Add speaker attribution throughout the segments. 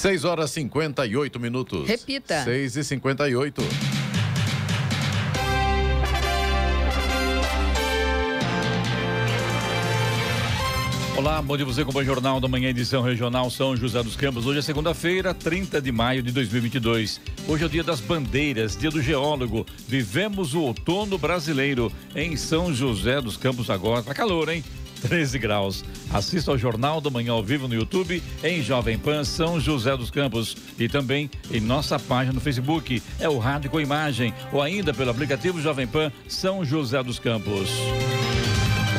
Speaker 1: 6 horas 58 minutos.
Speaker 2: Repita.
Speaker 1: 6 e 58
Speaker 3: Olá, bom dia você com o Jornal da Manhã, edição regional São José dos Campos. Hoje é segunda-feira, 30 de maio de 2022. Hoje é o dia das bandeiras, dia do geólogo. Vivemos o outono brasileiro em São José dos Campos agora. Tá calor, hein? 13 graus. Assista ao Jornal da Manhã ao vivo no YouTube, em Jovem Pan São José dos Campos e também em nossa página no Facebook. É o Rádio com Imagem ou ainda pelo aplicativo Jovem Pan São José dos Campos.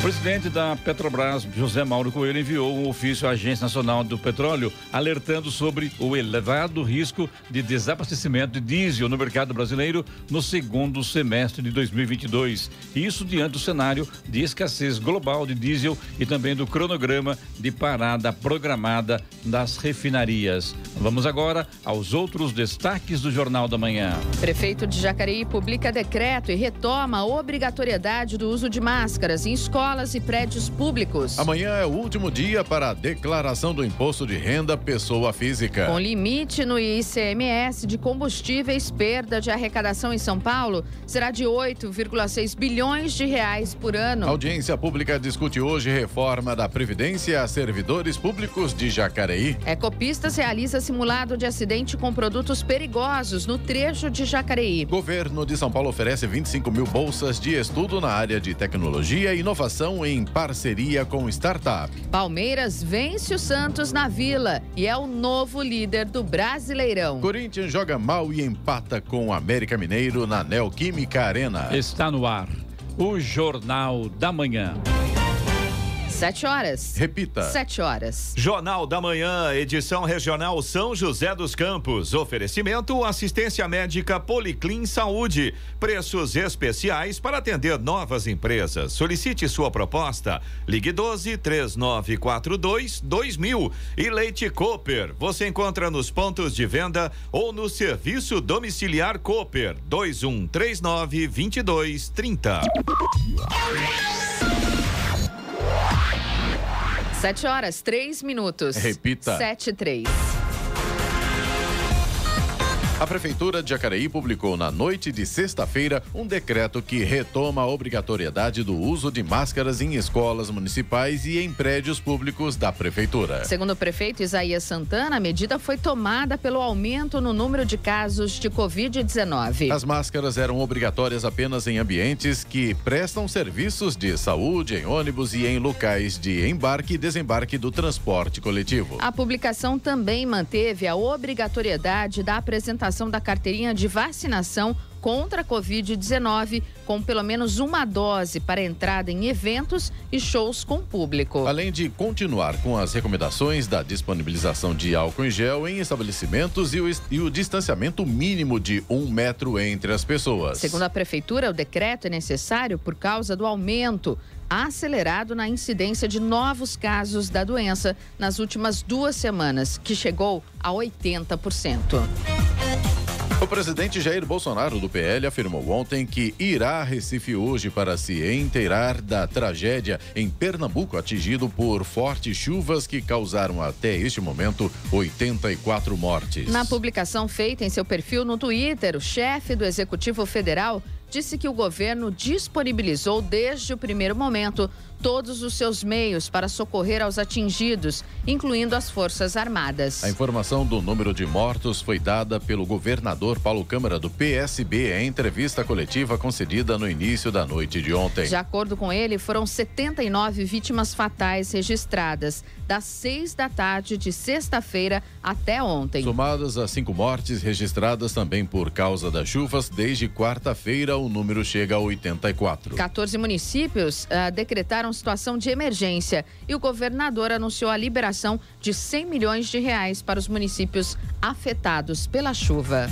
Speaker 3: O presidente da Petrobras, José Mauro Coelho, enviou um ofício à Agência Nacional do Petróleo alertando sobre o elevado risco de desabastecimento de diesel no mercado brasileiro no segundo semestre de 2022. Isso diante do cenário de escassez global de diesel e também do cronograma de parada programada das refinarias. Vamos agora aos outros destaques do Jornal da Manhã.
Speaker 2: Prefeito de Jacareí publica decreto e retoma a obrigatoriedade do uso de máscaras em escolas escolas e prédios públicos.
Speaker 1: Amanhã é o último dia para a declaração do imposto de renda pessoa física.
Speaker 2: Com limite no ICMS de combustíveis, perda de arrecadação em São Paulo será de 8,6 bilhões de reais por ano.
Speaker 1: A audiência pública discute hoje reforma da Previdência a servidores públicos de Jacareí.
Speaker 2: Ecopistas realiza simulado de acidente com produtos perigosos no trecho de Jacareí.
Speaker 1: Governo de São Paulo oferece 25 mil bolsas de estudo na área de tecnologia e inovação em parceria com startup.
Speaker 2: Palmeiras vence o Santos na Vila e é o novo líder do Brasileirão.
Speaker 1: Corinthians joga mal e empata com o América Mineiro na Neoquímica Arena.
Speaker 3: Está no ar o Jornal da Manhã.
Speaker 2: Sete horas.
Speaker 1: Repita.
Speaker 2: Sete horas.
Speaker 4: Jornal da Manhã, edição regional São José dos Campos. Oferecimento assistência médica Policlin Saúde. Preços especiais para atender novas empresas. Solicite sua proposta. Ligue 12 3942 2000. E Leite Cooper. Você encontra nos pontos de venda ou no serviço domiciliar Cooper 2139 2230.
Speaker 2: Sete horas, três minutos.
Speaker 1: Repita.
Speaker 2: Sete três.
Speaker 1: A Prefeitura de Jacareí publicou na noite de sexta-feira um decreto que retoma a obrigatoriedade do uso de máscaras em escolas municipais e em prédios públicos da Prefeitura.
Speaker 2: Segundo o prefeito Isaías Santana, a medida foi tomada pelo aumento no número de casos de Covid-19.
Speaker 1: As máscaras eram obrigatórias apenas em ambientes que prestam serviços de saúde, em ônibus e em locais de embarque e desembarque do transporte coletivo.
Speaker 2: A publicação também manteve a obrigatoriedade da apresentação da carteirinha de vacinação contra a Covid-19 com pelo menos uma dose para entrada em eventos e shows com público.
Speaker 1: Além de continuar com as recomendações da disponibilização de álcool em gel em estabelecimentos e o, e o distanciamento mínimo de um metro entre as pessoas.
Speaker 2: Segundo a Prefeitura, o decreto é necessário por causa do aumento acelerado na incidência de novos casos da doença nas últimas duas semanas, que chegou a 80%.
Speaker 1: O presidente Jair Bolsonaro, do PL, afirmou ontem que irá a Recife hoje para se inteirar da tragédia em Pernambuco, atingido por fortes chuvas que causaram até este momento 84 mortes.
Speaker 2: Na publicação feita em seu perfil no Twitter, o chefe do Executivo Federal disse que o governo disponibilizou desde o primeiro momento todos os seus meios para socorrer aos atingidos, incluindo as Forças Armadas.
Speaker 1: A informação do número de mortos foi dada pelo governador Paulo Câmara do PSB em entrevista coletiva concedida no início da noite de ontem.
Speaker 2: De acordo com ele, foram 79 vítimas fatais registradas das seis da tarde de sexta-feira até ontem.
Speaker 1: Somadas as cinco mortes registradas também por causa das chuvas, desde quarta-feira o número chega a 84.
Speaker 2: 14 municípios uh, decretaram situação de emergência e o governador anunciou a liberação de 100 milhões de reais para os municípios afetados pela chuva.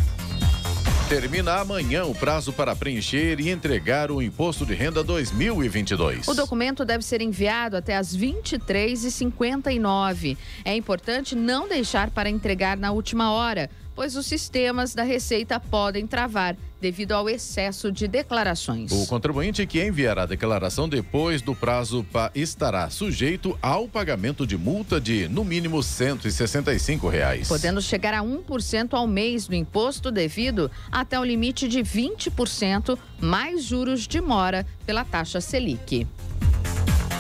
Speaker 1: Termina amanhã o prazo para preencher e entregar o Imposto de Renda 2022.
Speaker 2: O documento deve ser enviado até às 23h59. É importante não deixar para entregar na última hora, pois os sistemas da Receita podem travar devido ao excesso de declarações.
Speaker 1: O contribuinte que enviar a declaração depois do prazo estará sujeito ao pagamento de multa de, no mínimo, 165 reais.
Speaker 2: Podendo chegar a 1% ao mês do imposto devido até o limite de 20% mais juros de mora pela taxa Selic.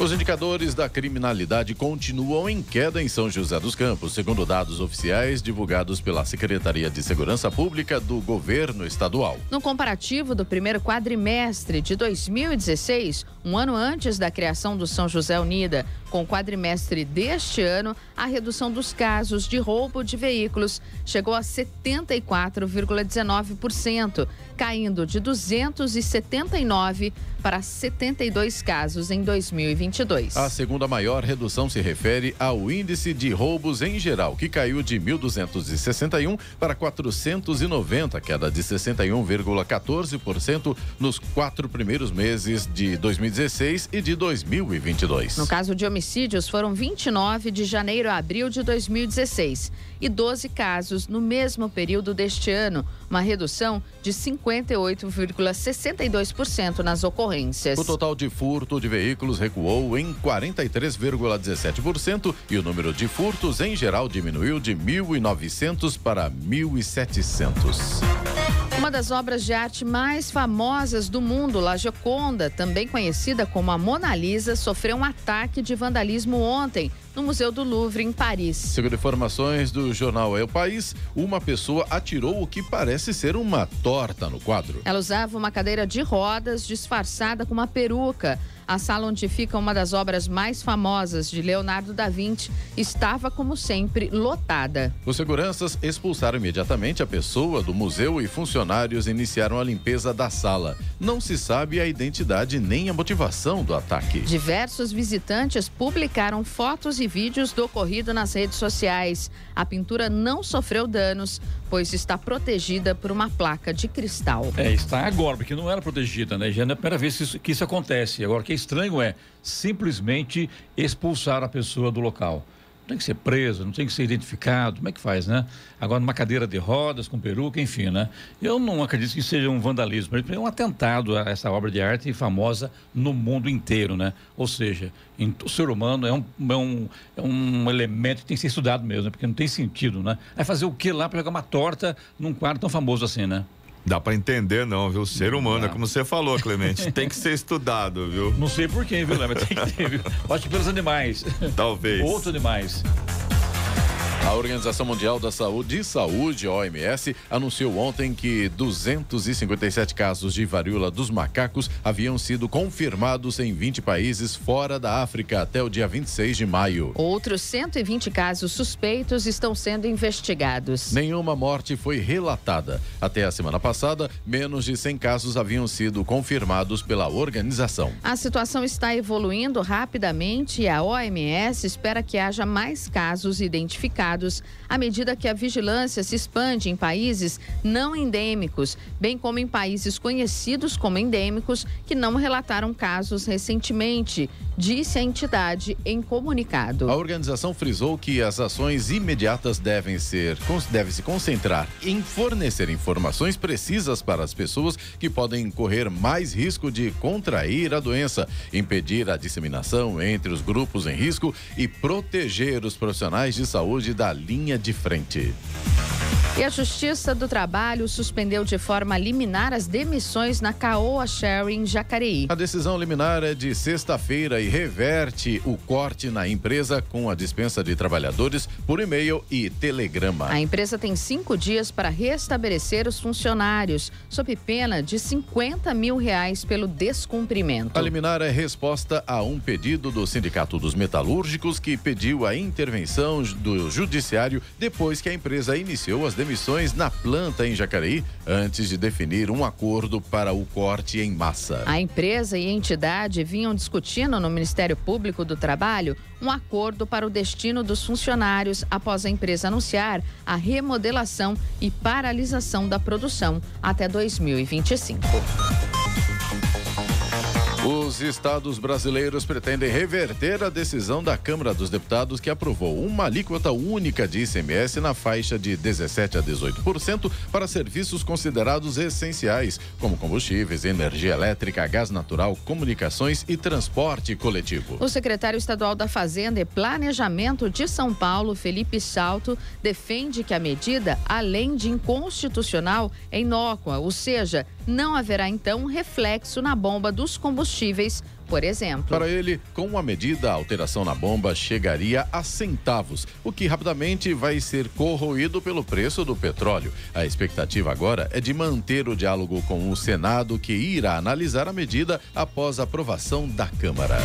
Speaker 1: Os indicadores da criminalidade continuam em queda em São José dos Campos, segundo dados oficiais divulgados pela Secretaria de Segurança Pública do Governo Estadual.
Speaker 2: No comparativo do primeiro quadrimestre de 2016, um ano antes da criação do São José Unida, com o quadrimestre deste ano, a redução dos casos de roubo de veículos chegou a 74,19%, caindo de 279 para 72 casos em 2022.
Speaker 1: A segunda maior redução se refere ao índice de roubos em geral, que caiu de 1.261 para 490, queda de 61,14% nos quatro primeiros meses de 2016 e de 2022.
Speaker 2: No caso de homicídios, foram 29 de janeiro a abril de 2016 e 12 casos no mesmo período deste ano, uma redução de 58,62% nas ocorrências.
Speaker 1: O total de furto de veículos recuou em 43,17% e o número de furtos em geral diminuiu de 1.900 para 1.700.
Speaker 2: Uma das obras de arte mais famosas do mundo, La Gioconda, também conhecida como a Mona Lisa, sofreu um ataque de vandalismo ontem no Museu do Louvre, em Paris.
Speaker 1: Segundo informações do jornal É o País, uma pessoa atirou o que parece ser uma torta no quadro.
Speaker 2: Ela usava uma cadeira de rodas disfarçada com uma peruca. A sala onde fica uma das obras mais famosas de Leonardo da Vinci estava, como sempre, lotada.
Speaker 1: Os seguranças expulsaram imediatamente a pessoa do museu e funcionários iniciaram a limpeza da sala. Não se sabe a identidade nem a motivação do ataque.
Speaker 2: Diversos visitantes publicaram fotos e vídeos do ocorrido nas redes sociais. A pintura não sofreu danos, pois está protegida por uma placa de cristal.
Speaker 3: É, está agora, porque não era protegida, né? Já não é a primeira vez que isso, que isso acontece. Agora, o que é estranho é simplesmente expulsar a pessoa do local tem que ser preso, não tem que ser identificado, como é que faz, né? Agora, numa cadeira de rodas, com peruca, enfim, né? Eu não acredito que seja um vandalismo, é um atentado a essa obra de arte famosa no mundo inteiro, né? Ou seja, em, o ser humano é um, é, um, é um elemento que tem que ser estudado mesmo, né? porque não tem sentido, né? Vai fazer o que lá para jogar uma torta num quadro tão famoso assim, né?
Speaker 4: Dá para entender não, viu? Ser humano, é como você falou, Clemente, tem que ser estudado, viu?
Speaker 3: Não sei por quê, viu, Mas tem que ter, viu? Acho que pelos animais.
Speaker 4: Talvez.
Speaker 3: Outros animais.
Speaker 1: A Organização Mundial da Saúde de Saúde, OMS, anunciou ontem que 257 casos de varíola dos macacos haviam sido confirmados em 20 países fora da África até o dia 26 de maio.
Speaker 2: Outros 120 casos suspeitos estão sendo investigados.
Speaker 1: Nenhuma morte foi relatada. Até a semana passada, menos de 100 casos haviam sido confirmados pela organização.
Speaker 2: A situação está evoluindo rapidamente e a OMS espera que haja mais casos identificados à medida que a vigilância se expande em países não endêmicos, bem como em países conhecidos como endêmicos que não relataram casos recentemente, disse a entidade em comunicado.
Speaker 1: A organização frisou que as ações imediatas devem ser devem se concentrar em fornecer informações precisas para as pessoas que podem correr mais risco de contrair a doença, impedir a disseminação entre os grupos em risco e proteger os profissionais de saúde da linha de frente.
Speaker 2: E a Justiça do Trabalho suspendeu de forma liminar as demissões na Caoa Sharing Jacareí.
Speaker 1: A decisão liminar é de sexta-feira e reverte o corte na empresa com a dispensa de trabalhadores por e-mail e telegrama.
Speaker 2: A empresa tem cinco dias para restabelecer os funcionários, sob pena de 50 mil reais pelo descumprimento.
Speaker 1: A liminar é resposta a um pedido do Sindicato dos Metalúrgicos que pediu a intervenção do Judiciário depois que a empresa iniciou as demissões na planta em Jacareí antes de definir um acordo para o corte em massa.
Speaker 2: A empresa e a entidade vinham discutindo no Ministério Público do Trabalho um acordo para o destino dos funcionários após a empresa anunciar a remodelação e paralisação da produção até 2025.
Speaker 1: Os estados brasileiros pretendem reverter a decisão da Câmara dos Deputados que aprovou uma alíquota única de ICMS na faixa de 17 a 18% para serviços considerados essenciais, como combustíveis, energia elétrica, gás natural, comunicações e transporte coletivo.
Speaker 2: O secretário estadual da Fazenda e Planejamento de São Paulo, Felipe Salto, defende que a medida, além de inconstitucional, é inócua, ou seja, não haverá então reflexo na bomba dos combustíveis, por exemplo.
Speaker 1: Para ele, com a medida, a alteração na bomba chegaria a centavos, o que rapidamente vai ser corroído pelo preço do petróleo. A expectativa agora é de manter o diálogo com o Senado, que irá analisar a medida após a aprovação da Câmara.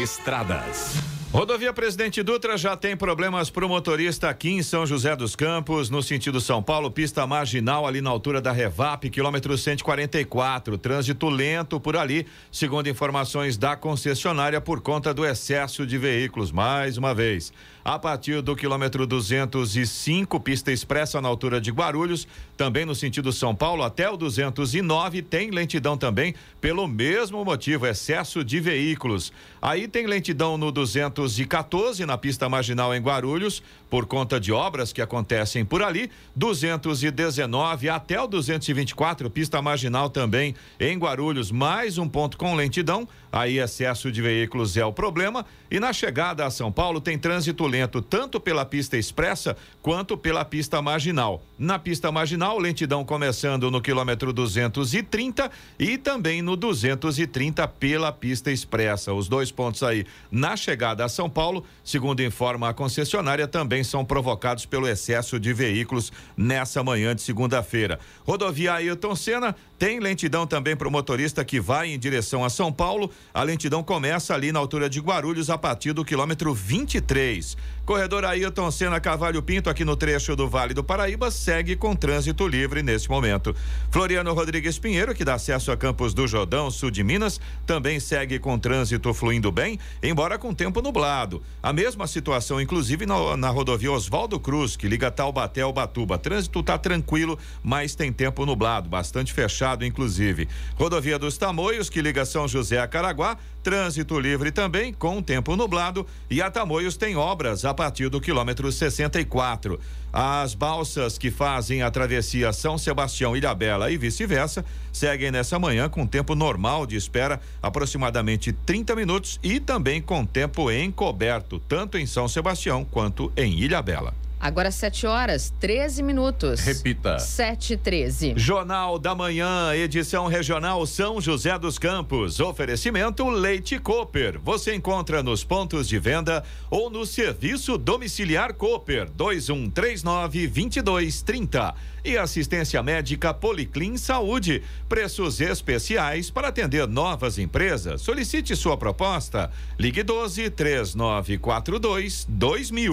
Speaker 4: Estradas. Rodovia Presidente Dutra já tem problemas para o motorista aqui em São José dos Campos, no sentido São Paulo, pista marginal ali na altura da Revap, quilômetro 144. Trânsito lento por ali, segundo informações da concessionária, por conta do excesso de veículos. Mais uma vez, a partir do quilômetro 205, pista expressa na altura de Guarulhos, também no sentido São Paulo, até o 209, tem lentidão também, pelo mesmo motivo, excesso de veículos. Aí tem lentidão no 214 na pista marginal em Guarulhos, por conta de obras que acontecem por ali. 219 até o 224, pista marginal também em Guarulhos, mais um ponto com lentidão. Aí excesso de veículos é o problema. E na chegada a São Paulo tem trânsito lento tanto pela pista expressa quanto pela pista marginal. Na pista marginal, lentidão começando no quilômetro 230 e também no 230 pela pista expressa. Os dois pontos aí na chegada a São Paulo, segundo informa a concessionária, também são provocados pelo excesso de veículos nessa manhã de segunda-feira. Rodovia Ailton Senna tem lentidão também para o motorista que vai em direção a São Paulo. A lentidão começa ali na altura de Guarulhos a partir do quilômetro 23. Corredor Ailton Senna Cavalho Pinto, aqui no trecho do Vale do Paraíba, segue com trânsito livre neste momento. Floriano Rodrigues Pinheiro, que dá acesso a Campos do Jordão, sul de Minas, também segue com trânsito fluindo bem, embora com tempo nublado. A mesma situação, inclusive, na, na rodovia Oswaldo Cruz, que liga Taubaté ao Batuba. Trânsito está tranquilo, mas tem tempo nublado, bastante fechado, inclusive. Rodovia dos Tamoios, que liga São José a Caraguá, Trânsito livre também, com tempo nublado, e a Tamoios tem obras a partir do quilômetro 64. As balsas que fazem a travessia São Sebastião, Ilhabela e vice-versa seguem nessa manhã com tempo normal de espera, aproximadamente 30 minutos, e também com tempo encoberto, tanto em São Sebastião quanto em Ilhabela.
Speaker 2: Agora 7 horas, 13 minutos.
Speaker 1: Repita.
Speaker 2: 7 e 13.
Speaker 4: Jornal da Manhã, edição regional São José dos Campos. Oferecimento Leite Cooper. Você encontra nos pontos de venda ou no serviço domiciliar Cooper 2139 2230. E assistência médica Policlin Saúde. Preços especiais para atender novas empresas. Solicite sua proposta. Ligue 12 3942 2000.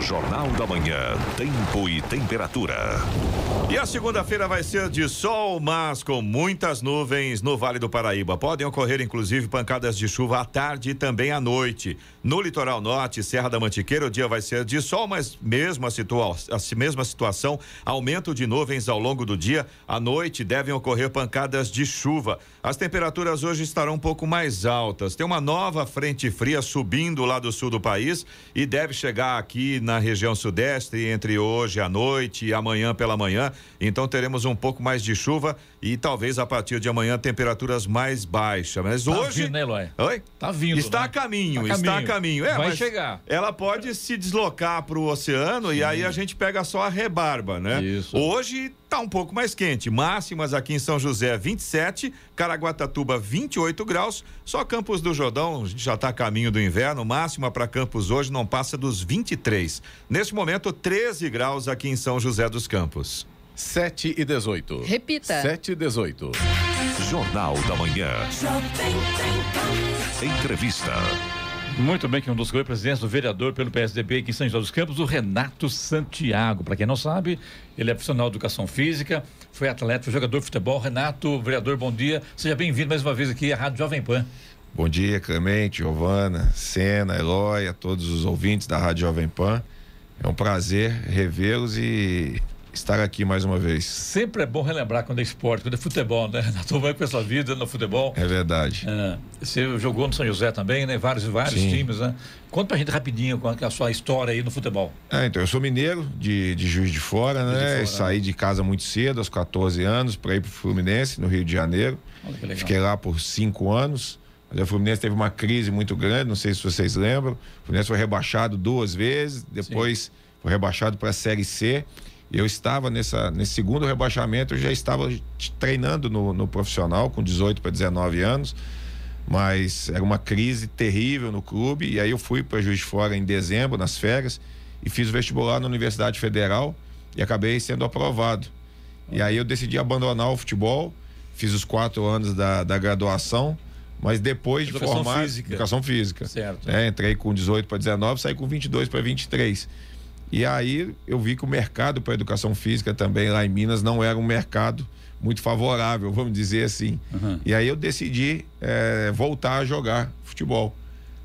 Speaker 5: Jornal da Manhã, tempo e temperatura.
Speaker 4: E a segunda-feira vai ser de sol, mas com muitas nuvens no Vale do Paraíba. Podem ocorrer, inclusive, pancadas de chuva à tarde e também à noite. No litoral norte, Serra da Mantiqueira, o dia vai ser de sol, mas mesmo a, situa a mesma situação, aumento de nuvens ao longo do dia. À noite devem ocorrer pancadas de chuva. As temperaturas hoje estarão um pouco mais altas. Tem uma nova frente fria subindo lá do sul do país e deve chegar aqui na região sudeste entre hoje à noite e amanhã pela manhã. Então teremos um pouco mais de chuva e talvez a partir de amanhã temperaturas mais baixas. Mas
Speaker 3: tá
Speaker 4: hoje.
Speaker 3: Vindo, né, Eloy?
Speaker 4: Oi?
Speaker 3: Tá vindo.
Speaker 4: Está
Speaker 3: né?
Speaker 4: a caminho,
Speaker 3: Tá
Speaker 4: está a caminho. É,
Speaker 3: Vai chegar.
Speaker 4: Ela pode se deslocar para o oceano e aí a gente pega só a rebarba, né?
Speaker 3: Isso.
Speaker 4: Hoje tá um pouco mais quente. Máximas aqui em São José 27, Caraguatatuba 28 graus. Só Campos do Jordão a gente já está a caminho do inverno. Máxima para Campos hoje não passa dos 23. Neste momento 13 graus aqui em São José dos Campos.
Speaker 1: 7 e 18.
Speaker 2: Repita.
Speaker 1: 7 e 18.
Speaker 5: Jornal da Manhã. Entrevista.
Speaker 3: Muito bem, que um dos presidentes do vereador pelo PSDB aqui em São José dos Campos, o Renato Santiago. Para quem não sabe, ele é profissional de educação física, foi atleta, foi jogador de futebol. Renato, vereador, bom dia. Seja bem-vindo mais uma vez aqui à Rádio Jovem Pan.
Speaker 6: Bom dia, Clemente, Giovana, Sena, Eloy, a todos os ouvintes da Rádio Jovem Pan. É um prazer revê-los e estar aqui mais uma vez.
Speaker 3: Sempre é bom relembrar quando é esporte, quando é futebol, né? Na tua vai com a sua vida no futebol.
Speaker 6: É verdade.
Speaker 3: É, você jogou no São José também, né? Vários vários Sim. times, né? Conta pra gente rapidinho com a sua história aí no futebol.
Speaker 6: É, então, eu sou mineiro de, de Juiz de Fora, né? De fora, Saí né? de casa muito cedo, aos 14 anos, para ir pro Fluminense, no Rio de Janeiro. Fiquei lá por cinco anos. O Fluminense teve uma crise muito grande, não sei se vocês lembram. O Fluminense foi rebaixado duas vezes, depois Sim. foi rebaixado para a Série C. Eu estava nessa, nesse segundo rebaixamento, eu já estava treinando no, no profissional, com 18 para 19 anos, mas era uma crise terrível no clube. E aí eu fui para Juiz de Fora em dezembro, nas férias, e fiz o vestibular na Universidade Federal e acabei sendo aprovado. E aí eu decidi abandonar o futebol, fiz os quatro anos da, da graduação mas depois de educação formar física. educação física.
Speaker 3: Certo.
Speaker 6: É, entrei com 18 para 19, saí com 22 para 23. E aí eu vi que o mercado para educação física também lá em Minas não era um mercado muito favorável, vamos dizer assim. Uhum. E aí eu decidi é, voltar a jogar futebol.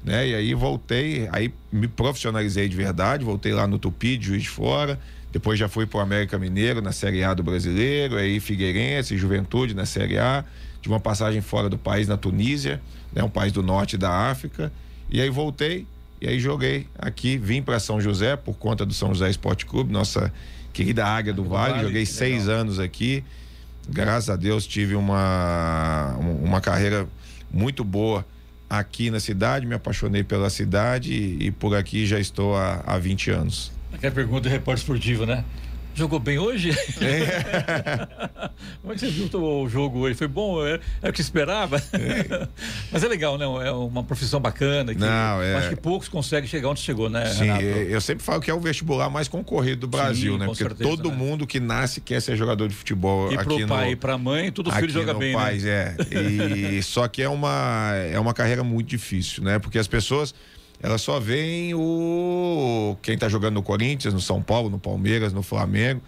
Speaker 6: Né? E aí voltei, aí me profissionalizei de verdade, voltei lá no Tupi, de Juiz de Fora, depois já fui para o América Mineiro na Série A do Brasileiro, aí Figueirense, Juventude na Série A Tive uma passagem fora do país, na Tunísia, né, um país do norte da África. E aí voltei, e aí joguei aqui, vim para São José por conta do São José Esporte Clube, nossa querida Águia do, do Vale. vale. Joguei seis legal. anos aqui. Graças a Deus tive uma, uma carreira muito boa aqui na cidade, me apaixonei pela cidade e, e por aqui já estou há, há 20 anos.
Speaker 3: Aquela pergunta de repórter esportivo, né? Jogou bem hoje? É. Como é que você viu o jogo hoje? Foi bom? É, é o que esperava? É. Mas é legal, né? É uma profissão bacana. Que
Speaker 6: Não, é...
Speaker 3: Acho que poucos conseguem chegar onde chegou, né,
Speaker 6: Sim, Renato? eu sempre falo que é o vestibular mais concorrido do Brasil, Sim, né? Porque certeza, todo né? mundo que nasce quer ser jogador de futebol.
Speaker 3: E
Speaker 6: aqui
Speaker 3: pro pai e pra mãe, todo filho joga bem,
Speaker 6: pais, né? É. E... Só que é uma, é uma carreira muito difícil, né? Porque as pessoas elas só veem o quem está jogando no Corinthians, no São Paulo, no Palmeiras, no Flamengo.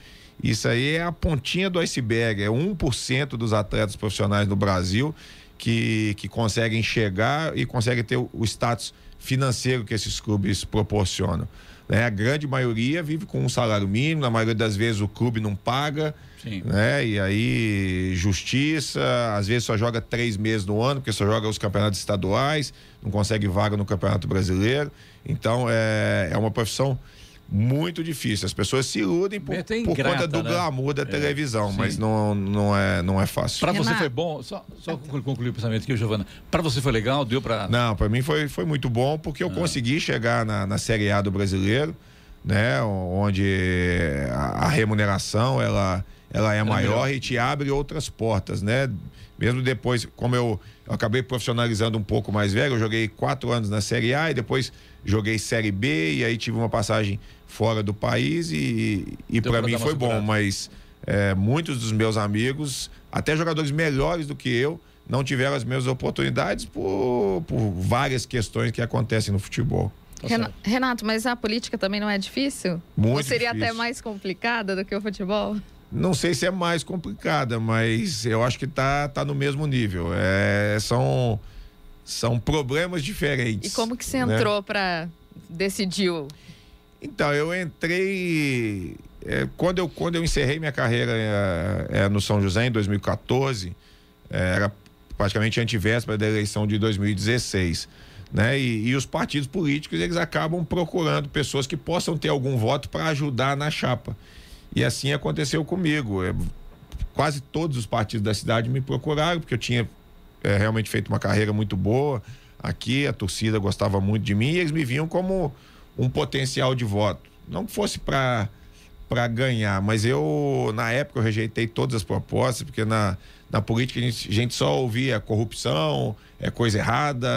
Speaker 6: Isso aí é a pontinha do iceberg, é 1% dos atletas profissionais no Brasil que, que conseguem chegar e conseguem ter o, o status financeiro que esses clubes proporcionam. Né? A grande maioria vive com um salário mínimo, na maioria das vezes o clube não paga, Sim. né? E aí, justiça, às vezes só joga três meses no ano, porque só joga os campeonatos estaduais, não consegue vaga no Campeonato Brasileiro. Então, é, é uma profissão muito difícil. As pessoas se iludem por, por conta do né? glamour da é, televisão, sim. mas não, não, é, não é fácil.
Speaker 3: Para você foi bom? Só, só concluir o pensamento aqui, Giovana. Para você foi legal? Deu para.
Speaker 6: Não, para mim foi, foi muito bom, porque eu ah. consegui chegar na, na Série A do brasileiro, né? Onde a, a remuneração ela, ela é maior melhor. e te abre outras portas, né? Mesmo depois, como eu, eu acabei profissionalizando um pouco mais velho, eu joguei quatro anos na Série A e depois joguei Série B e aí tive uma passagem fora do país e, e para mim foi bom, mas é, muitos dos meus amigos, até jogadores melhores do que eu, não tiveram as mesmas oportunidades por, por várias questões que acontecem no futebol.
Speaker 2: Tá Renato, mas a política também não é difícil?
Speaker 6: Muito
Speaker 2: Ou seria
Speaker 6: difícil.
Speaker 2: até mais complicada do que o futebol?
Speaker 6: Não sei se é mais complicada, mas eu acho que tá, tá no mesmo nível. É, são, são problemas diferentes.
Speaker 2: E como que você né? entrou para decidir
Speaker 6: então, eu entrei. É, quando, eu, quando eu encerrei minha carreira é, é, no São José, em 2014, é, era praticamente antivéspera da eleição de 2016. Né? E, e, os partidos políticos eles acabam procurando pessoas que possam ter algum voto para ajudar na chapa. E assim aconteceu comigo. É, quase todos os partidos da cidade me procuraram, porque eu tinha é, realmente feito uma carreira muito boa aqui, a torcida gostava muito de mim e eles me viam como um potencial de voto. Não que fosse para para ganhar, mas eu na época eu rejeitei todas as propostas, porque na, na política a gente, a gente só ouvia corrupção, é coisa errada,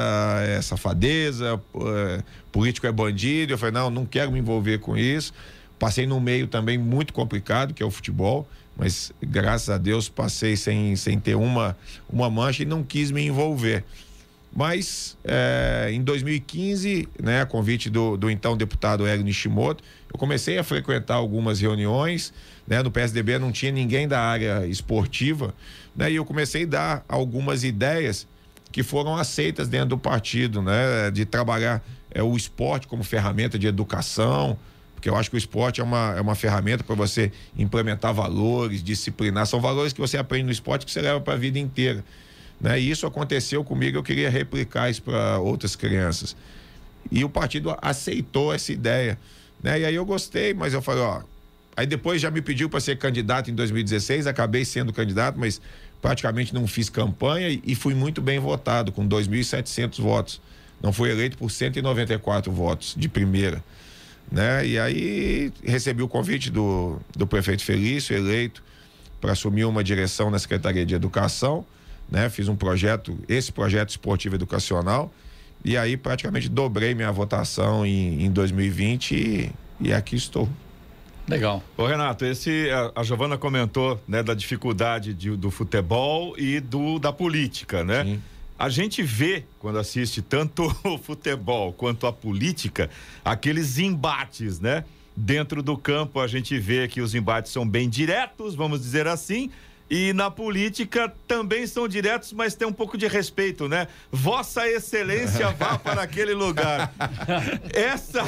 Speaker 6: é safadeza, é, político é bandido. Eu falei, não, não quero me envolver com isso. Passei num meio também muito complicado, que é o futebol, mas graças a Deus passei sem, sem ter uma, uma mancha e não quis me envolver. Mas é, em 2015, né, a convite do, do então deputado Hélio Nishimoto, eu comecei a frequentar algumas reuniões. Né, no PSDB não tinha ninguém da área esportiva, né, e eu comecei a dar algumas ideias que foram aceitas dentro do partido, né, de trabalhar é, o esporte como ferramenta de educação, porque eu acho que o esporte é uma, é uma ferramenta para você implementar valores, disciplinar. São valores que você aprende no esporte que você leva para a vida inteira. Né? E isso aconteceu comigo, eu queria replicar isso para outras crianças. E o partido aceitou essa ideia. Né? E aí eu gostei, mas eu falei, ó. Aí depois já me pediu para ser candidato em 2016, acabei sendo candidato, mas praticamente não fiz campanha e, e fui muito bem votado, com 2.700 votos. Não fui eleito por 194 votos de primeira né? E aí recebi o convite do, do prefeito Felício, eleito, para assumir uma direção na Secretaria de Educação, né? Fiz um projeto, esse projeto esportivo educacional, e aí praticamente dobrei minha votação em, em 2020 e, e aqui estou.
Speaker 3: Legal.
Speaker 4: Ô Renato, esse a, a Giovana comentou, né, da dificuldade de, do futebol e do da política, né? Sim. A gente vê, quando assiste tanto o futebol quanto a política, aqueles embates, né? Dentro do campo, a gente vê que os embates são bem diretos, vamos dizer assim, e na política também são diretos, mas tem um pouco de respeito, né? Vossa Excelência vá para aquele lugar. Essa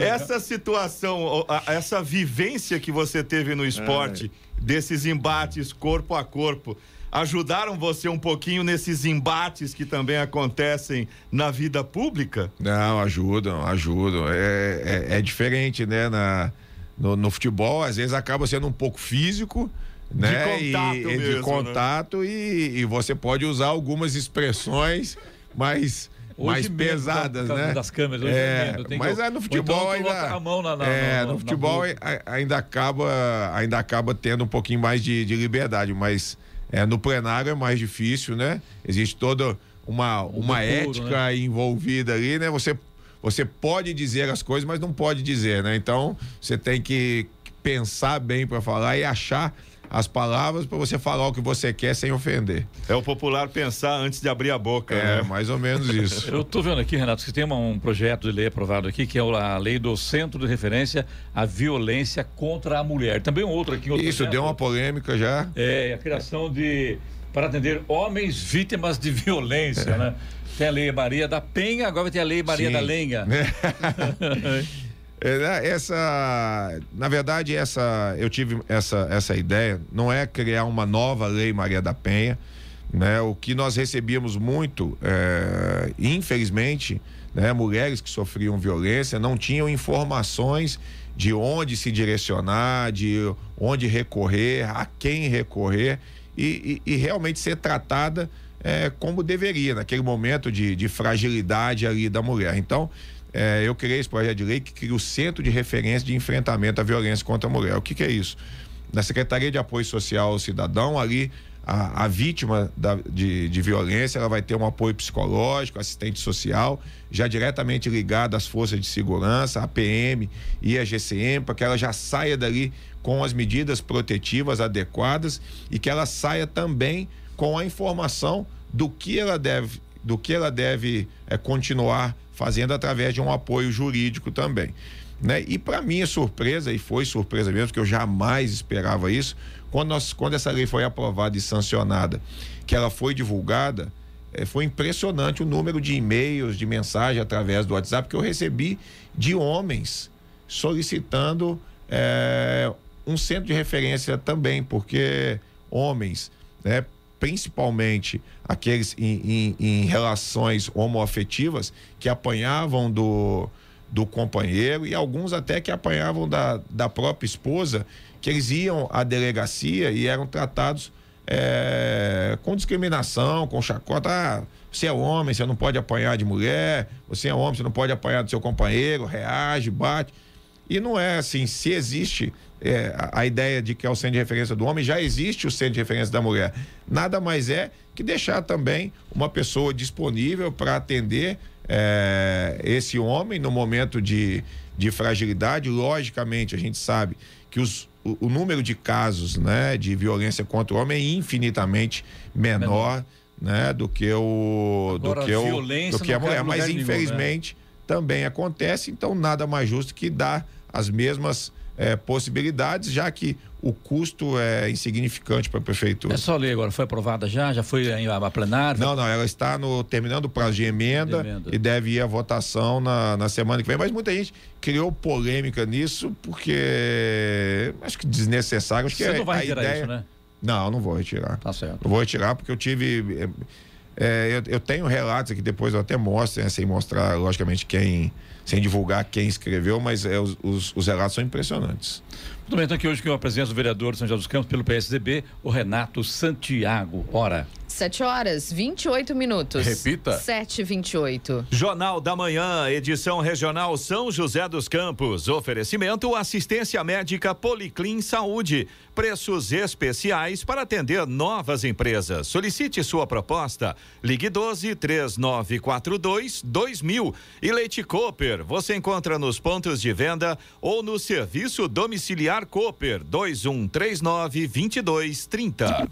Speaker 4: essa situação, essa vivência que você teve no esporte, desses embates corpo a corpo, ajudaram você um pouquinho nesses embates que também acontecem na vida pública?
Speaker 6: Não, ajudam, ajudam. É, é, é diferente, né? Na, no, no, futebol, às vezes acaba sendo um pouco físico. Né?
Speaker 4: De contato, e,
Speaker 6: mesmo, de contato
Speaker 4: né?
Speaker 6: e, e você pode usar algumas expressões mais mais pesadas, né?
Speaker 3: Das câmeras, hoje
Speaker 6: é, é mas que... no futebol
Speaker 3: então,
Speaker 6: ainda
Speaker 3: na, na,
Speaker 6: é,
Speaker 3: no,
Speaker 6: no futebol ainda acaba ainda acaba tendo um pouquinho mais de, de liberdade, mas é, no plenário é mais difícil, né? Existe toda uma, uma ética né? envolvida ali, né? Você, você pode dizer as coisas, mas não pode dizer, né? Então, você tem que pensar bem para falar e achar as palavras para você falar o que você quer sem ofender.
Speaker 4: É o popular pensar antes de abrir a boca.
Speaker 6: É,
Speaker 4: né?
Speaker 6: mais ou menos isso.
Speaker 3: Eu estou vendo aqui, Renato, que tem uma, um projeto de lei aprovado aqui, que é a lei do Centro de Referência à Violência contra a Mulher. Também um outro aqui. Outro
Speaker 6: isso,
Speaker 3: projeto.
Speaker 6: deu uma polêmica já.
Speaker 3: É, a criação de. para atender homens vítimas de violência, é. né? Tem a Lei Maria da Penha, agora vai ter a Lei Maria Sim. da Lenha.
Speaker 6: É, né, essa, na verdade, essa, eu tive essa, essa ideia, não é criar uma nova lei Maria da Penha, né? O que nós recebíamos muito, é, infelizmente, né? Mulheres que sofriam violência não tinham informações de onde se direcionar, de onde recorrer, a quem recorrer e, e, e realmente ser tratada é, como deveria, naquele momento de, de fragilidade ali da mulher. Então, é, eu criei esse projeto de lei que cria o Centro de Referência de Enfrentamento à Violência contra a Mulher. O que, que é isso? Na Secretaria de Apoio Social ao Cidadão, ali a, a vítima da, de, de, violência ela vai ter um apoio psicológico, assistente social, já diretamente ligado às forças de segurança, a PM e a GCM, para que ela já saia dali com as medidas protetivas adequadas e que ela saia também com a informação do que ela deve, do que ela deve é, continuar fazendo através de um apoio jurídico também. Né? E para minha surpresa, e foi surpresa mesmo, que eu jamais esperava isso, quando, nós, quando essa lei foi aprovada e sancionada, que ela foi divulgada, é, foi impressionante o número de e-mails, de mensagem através do WhatsApp que eu recebi de homens solicitando é, um centro de referência também, porque homens, né, principalmente aqueles em, em, em relações homoafetivas que apanhavam do, do companheiro e alguns até que apanhavam da, da própria esposa, que eles iam à delegacia e eram tratados é, com discriminação, com chacota. Ah, você é homem, você não pode apanhar de mulher, você é homem, você não pode apanhar do seu companheiro, reage, bate. E não é assim, se existe é, a, a, ideia de que é o centro de referência do homem, já existe o centro de referência da mulher. Nada mais é que deixar também uma pessoa disponível para atender é, esse homem no momento de, de fragilidade. Logicamente, a gente sabe que os, o, o, número de casos né, de violência contra o homem é infinitamente menor. menor. Né, do que o
Speaker 3: Agora,
Speaker 6: do que
Speaker 3: o
Speaker 6: do que a mulher, mas infelizmente nenhum, né? também acontece, então nada mais justo que dar as mesmas é, possibilidades, já que o custo é insignificante para a prefeitura.
Speaker 3: É só ler agora, foi aprovada já? Já foi a plenária?
Speaker 6: Não, não, ela está no, terminando o prazo de emenda, de emenda, e deve ir à votação na, na semana que vem. Mas muita gente criou polêmica nisso, porque acho que desnecessário. Acho
Speaker 3: Você
Speaker 6: que
Speaker 3: não vai
Speaker 6: a
Speaker 3: retirar
Speaker 6: ideia...
Speaker 3: isso, né?
Speaker 6: Não, não vou retirar.
Speaker 3: Tá certo.
Speaker 6: Não vou retirar porque eu tive. É, eu, eu, tenho relatos aqui, depois eu até mostro, né, sem mostrar, logicamente, quem. sem divulgar quem escreveu, mas é, os, os, os relatos são impressionantes.
Speaker 3: Muito bem, então aqui hoje com a presença do vereador São José dos Campos pelo PSDB, o Renato Santiago. Ora.
Speaker 2: 7 horas 28 minutos.
Speaker 1: Repita.
Speaker 2: 7 28
Speaker 4: Jornal da Manhã, edição regional São José dos Campos. Oferecimento assistência médica Policlin Saúde. Preços especiais para atender novas empresas. Solicite sua proposta. Ligue 12 3942 2000. E Leite Cooper, você encontra nos pontos de venda ou no serviço domiciliar Cooper 2139 2230.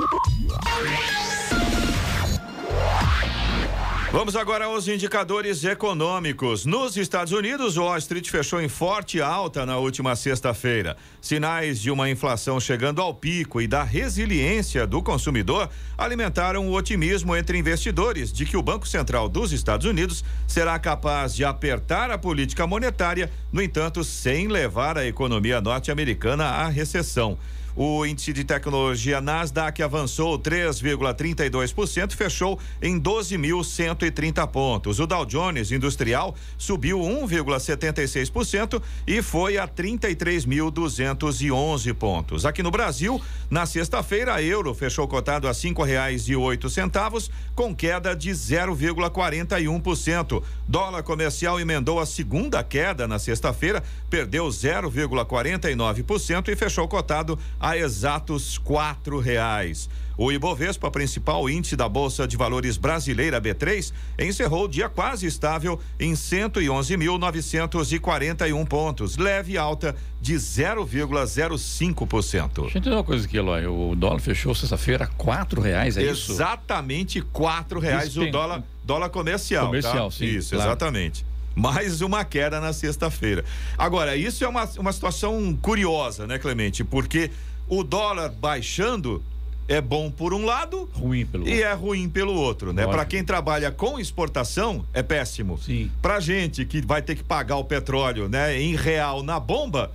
Speaker 4: Vamos agora aos indicadores econômicos. Nos Estados Unidos, o Wall Street fechou em forte alta na última sexta-feira. Sinais de uma inflação chegando ao pico e da resiliência do consumidor alimentaram o otimismo entre investidores de que o Banco Central dos Estados Unidos será capaz de apertar a política monetária, no entanto, sem levar a economia norte-americana à recessão. O índice de tecnologia Nasdaq avançou 3,32%, fechou em 12.130 pontos. O Dow Jones Industrial subiu 1,76% e foi a 33.211 pontos. Aqui no Brasil, na sexta-feira, a euro fechou cotado a cinco reais e oito centavos, com queda de 0,41%. Dólar comercial emendou a segunda queda na sexta-feira, perdeu 0,49% e fechou cotado a exatos quatro reais. O Ibovespa, principal índice da Bolsa de Valores brasileira B3, encerrou o dia quase estável em 111.941 pontos, leve alta de 0,05%.
Speaker 3: Deixa eu entender uma coisa aqui, Eloy. O dólar fechou sexta-feira quatro reais, é
Speaker 4: exatamente isso? Exatamente quatro reais o dólar, dólar comercial.
Speaker 3: Comercial,
Speaker 4: tá?
Speaker 3: sim.
Speaker 4: Isso,
Speaker 3: claro.
Speaker 4: exatamente mais uma queda na sexta-feira. Agora, isso é uma, uma situação curiosa, né, Clemente? Porque o dólar baixando é bom por um lado
Speaker 3: ruim pelo
Speaker 4: e
Speaker 3: outro.
Speaker 4: é ruim pelo outro, né? Para quem trabalha com exportação é péssimo.
Speaker 3: Sim.
Speaker 4: Para gente que vai ter que pagar o petróleo, né, em real na bomba,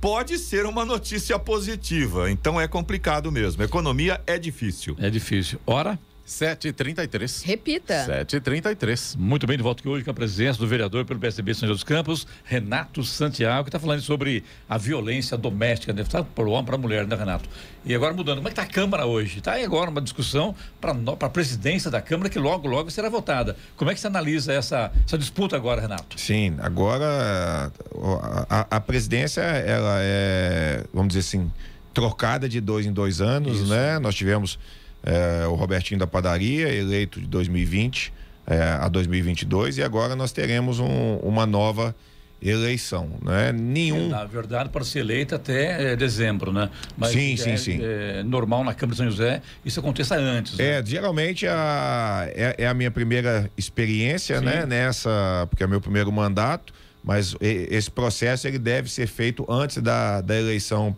Speaker 4: pode ser uma notícia positiva. Então é complicado mesmo. Economia é difícil.
Speaker 3: É difícil. Ora
Speaker 1: 7h33.
Speaker 2: Repita.
Speaker 1: 7h33.
Speaker 3: Muito bem, de volta aqui hoje com a presença do vereador pelo PSDB São José dos Campos, Renato Santiago, que está falando sobre a violência doméstica, né? Tá para o homem, para a mulher, né, Renato? E agora mudando, como é que está a Câmara hoje? Está aí agora uma discussão para a presidência da Câmara que logo, logo será votada. Como é que você analisa essa, essa disputa agora, Renato?
Speaker 6: Sim, agora a, a, a presidência, ela é, vamos dizer assim, trocada de dois em dois anos, Isso. né? Nós tivemos é, o Robertinho da Padaria, eleito de 2020 é, a 2022, e agora nós teremos um, uma nova eleição, né? Nenhum.
Speaker 3: Na verdade, para ser eleito até é, dezembro, né?
Speaker 6: Mas sim,
Speaker 3: é,
Speaker 6: sim, sim.
Speaker 3: É normal na Câmara de São José isso aconteça antes.
Speaker 6: Né? É, geralmente a, é, é, a minha primeira experiência, sim. né? Nessa, porque é meu primeiro mandato mas esse processo ele deve ser feito antes da, da eleição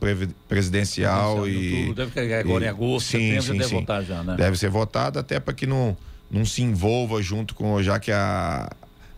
Speaker 6: presidencial e
Speaker 3: deve agora e, em agosto,
Speaker 6: sim,
Speaker 3: setembro,
Speaker 6: sim,
Speaker 3: deve
Speaker 6: sim.
Speaker 3: votar já, né?
Speaker 6: Deve ser votado até para que não não se envolva junto com já que a,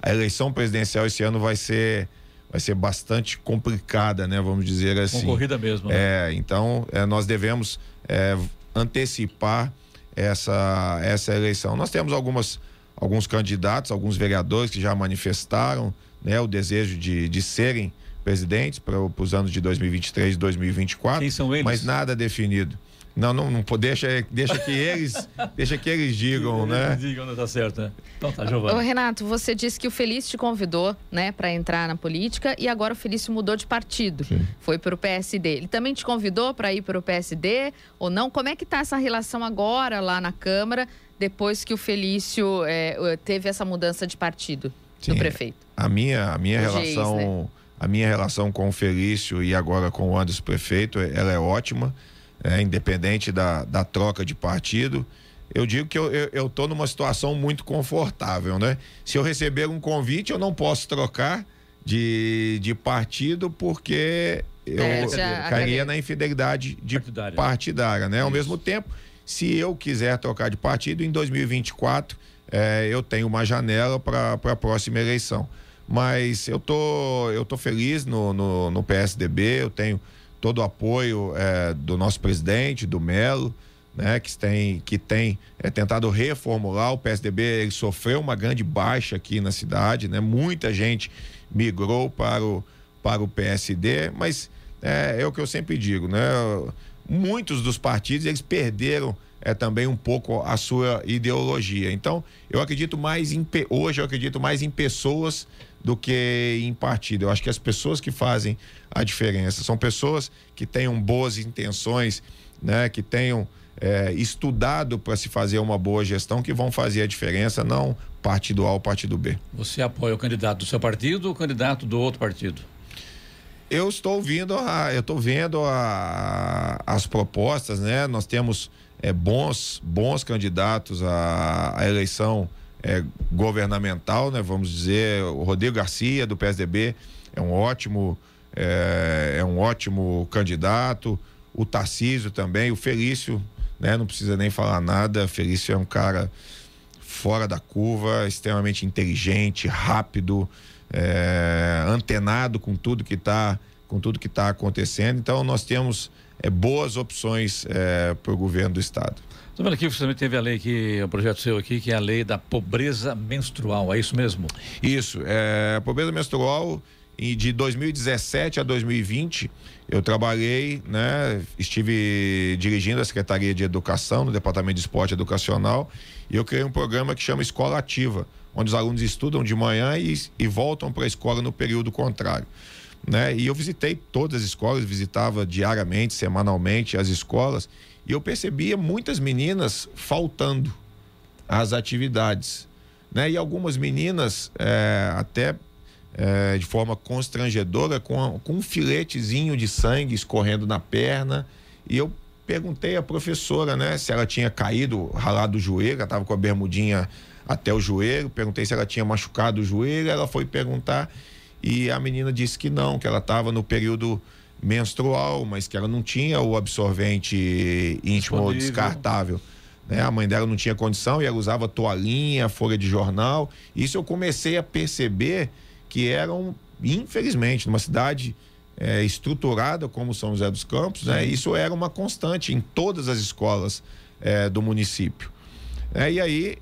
Speaker 6: a eleição presidencial esse ano vai ser vai ser bastante complicada, né? Vamos dizer assim.
Speaker 3: Concorrida mesmo. Né?
Speaker 6: É, então é, nós devemos é, antecipar essa essa eleição. Nós temos algumas alguns candidatos, alguns vereadores que já manifestaram né, o desejo de, de serem presidentes para os anos de 2023 e 2024.
Speaker 3: Quem são eles?
Speaker 6: Mas nada definido. Não, não, não deixa, deixa que eles, deixa que eles digam,
Speaker 3: que
Speaker 6: né?
Speaker 3: Eles digam, não tá certo, né? Então tá, Giovana.
Speaker 2: Ô, Renato, você disse que o Felício te convidou, né, para entrar na política e agora o Felício mudou de partido.
Speaker 6: Sim.
Speaker 2: Foi para o PSD. Ele também te convidou para ir para o PSD ou não? Como é que tá essa relação agora lá na Câmara depois que o Felício é, teve essa mudança de partido
Speaker 6: Sim,
Speaker 2: do prefeito?
Speaker 6: A minha, a minha relação,
Speaker 2: Geis, né?
Speaker 6: a minha relação com o Felício e agora com o Anderson prefeito, ela é ótima, é, independente da, da troca de partido. Eu digo que eu, eu, eu tô numa situação muito confortável, né? Se eu receber um convite, eu não posso trocar de, de partido porque eu
Speaker 2: É, já
Speaker 6: cairia na infidelidade de
Speaker 3: Partidária.
Speaker 6: partidária, né? Ao
Speaker 3: Isso.
Speaker 6: mesmo tempo, se eu quiser trocar de partido, em 2024 eh, eu tenho uma janela para a próxima eleição. Mas eu tô, eu tô feliz no, no, no PSDB, eu tenho todo o apoio eh, do nosso presidente, do Melo, né, que tem, que tem eh, tentado reformular o PSDB. Ele sofreu uma grande baixa aqui na cidade, né? Muita gente migrou para o, para o PSD, mas é, é o que eu sempre digo, né? Muitos dos partidos eles perderam é, também um pouco a sua ideologia. Então, eu acredito mais em hoje eu acredito mais em pessoas do que em partido. Eu acho que as pessoas que fazem a diferença são pessoas que tenham boas intenções, né? Que tenham é, estudado para se fazer uma boa gestão, que vão fazer a diferença, não partido A ou partido B.
Speaker 3: Você apoia o candidato do seu partido ou o candidato do outro partido?
Speaker 6: Eu estou ouvindo, a, eu estou vendo a- as propostas, né? Nós temos é, bons, bons candidatos à, à eleição é, governamental, né? Vamos dizer, o Rodrigo Garcia do PSDB é um ótimo, é, é um ótimo candidato. O Tarcísio também, o Felício, né? Não precisa nem falar nada. Felício é um cara fora da curva, extremamente inteligente, rápido, é, antenado com tudo que está com tudo que está acontecendo. Então nós temos é, boas opções é, para o governo do estado.
Speaker 3: Estou vendo aqui que você também teve a lei que, o projeto seu aqui, que é a lei da pobreza menstrual, é isso mesmo?
Speaker 6: Isso, é, a pobreza menstrual e de 2017 a 2020 eu trabalhei, né, estive dirigindo a Secretaria de Educação no Departamento de Esporte Educacional e eu criei um programa que chama Escola Ativa, onde os alunos estudam de manhã e, e voltam para a escola no período contrário. Né? E eu visitei todas as escolas, visitava diariamente, semanalmente as escolas, e eu percebia muitas meninas faltando às atividades. Né? E algumas meninas é, até é, de forma constrangedora, com, com um filetezinho de sangue escorrendo na perna. E eu perguntei à professora, né, se ela tinha caído, ralado o joelho, ela estava com a bermudinha até o joelho. Perguntei se ela tinha machucado o joelho. Ela foi perguntar e a menina disse que não, que ela estava no período menstrual, mas que ela não tinha o absorvente íntimo descartável. Né? A mãe dela não tinha condição e ela usava toalhinha, folha de jornal. Isso eu comecei a perceber que eram, infelizmente, numa cidade eh, estruturada como São José dos Campos, né? isso era uma constante em todas as escolas eh, do município. É, e aí,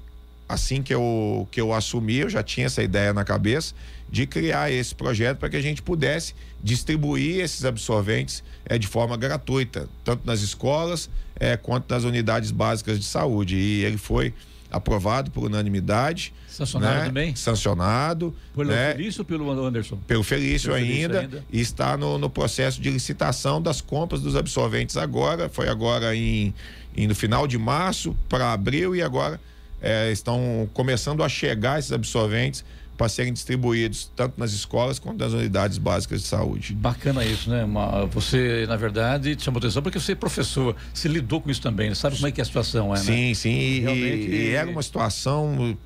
Speaker 6: assim que eu, que eu assumi, eu já tinha essa ideia na cabeça de criar esse projeto para que a gente pudesse distribuir esses absorventes é, de forma gratuita, tanto nas escolas é, quanto nas unidades básicas de saúde. E ele foi aprovado por unanimidade.
Speaker 3: Sancionado
Speaker 6: né?
Speaker 3: também?
Speaker 6: Sancionado.
Speaker 3: Pelo
Speaker 6: né?
Speaker 3: Felício ou pelo Anderson?
Speaker 6: Pelo Felício,
Speaker 3: Pelo Felício
Speaker 6: ainda,
Speaker 3: ainda.
Speaker 6: e está no, no processo de licitação das compras dos absorventes agora, foi agora em, em no final de março para abril e agora eh, estão começando a chegar esses absorventes para serem distribuídos tanto nas escolas quanto nas unidades básicas de saúde.
Speaker 3: Bacana isso, né? Uma- você, na verdade, te chamou atenção porque você é professor, você lidou com isso também, né? sabe como é que a situação é, né?
Speaker 6: Sim, sim, e,
Speaker 3: Realmente-
Speaker 6: e era uma situação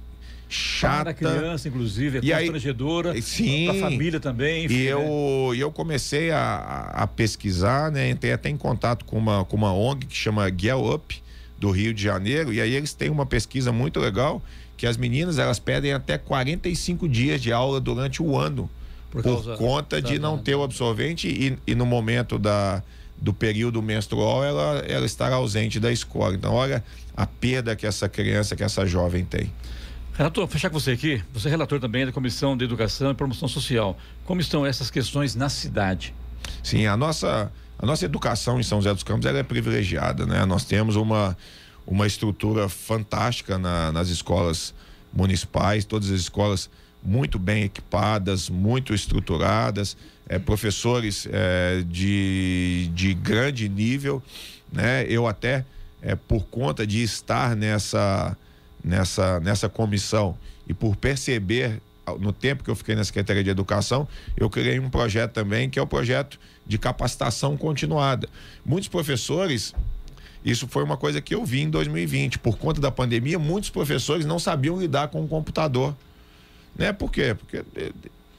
Speaker 6: chata.
Speaker 3: Para a criança, inclusive, é
Speaker 6: E aí-
Speaker 3: constrangedora.
Speaker 6: Sim.
Speaker 3: Para a família também. enfim,
Speaker 6: E
Speaker 3: né?
Speaker 6: eu, e eu comecei a, a- pesquisar, né? Entrei até em contato com uma, com uma ONG que chama Get Up, do Rio de Janeiro, e aí eles têm uma pesquisa muito legal que as meninas elas pedem até 45 dias de aula durante o ano
Speaker 3: Por
Speaker 6: por,
Speaker 3: causa
Speaker 6: conta de não ter o absorvente e, e no momento da, do período menstrual ela, ela estar ausente da escola. Então, olha a perda que essa criança, que essa jovem tem.
Speaker 3: Renato, vou fechar com você aqui. Você é relator também da Comissão de Educação e Promoção Social. Como estão essas questões na cidade?
Speaker 6: Sim, a nossa, a nossa educação em São José dos Campos ela é privilegiada, né? Nós temos uma, uma estrutura fantástica na- nas escolas municipais, todas as escolas muito bem equipadas, muito estruturadas, eh, professores eh, de, de grande nível, né? Eu até, eh, por conta de estar nessa, nessa, nessa comissão e por perceber no tempo que eu fiquei na Secretaria de Educação, eu criei um projeto também, que é o projeto de capacitação continuada. Muitos professores, isso foi uma coisa que eu vi em 2020, por conta da pandemia, muitos professores não sabiam lidar com o computador. Né? Por quê? Porque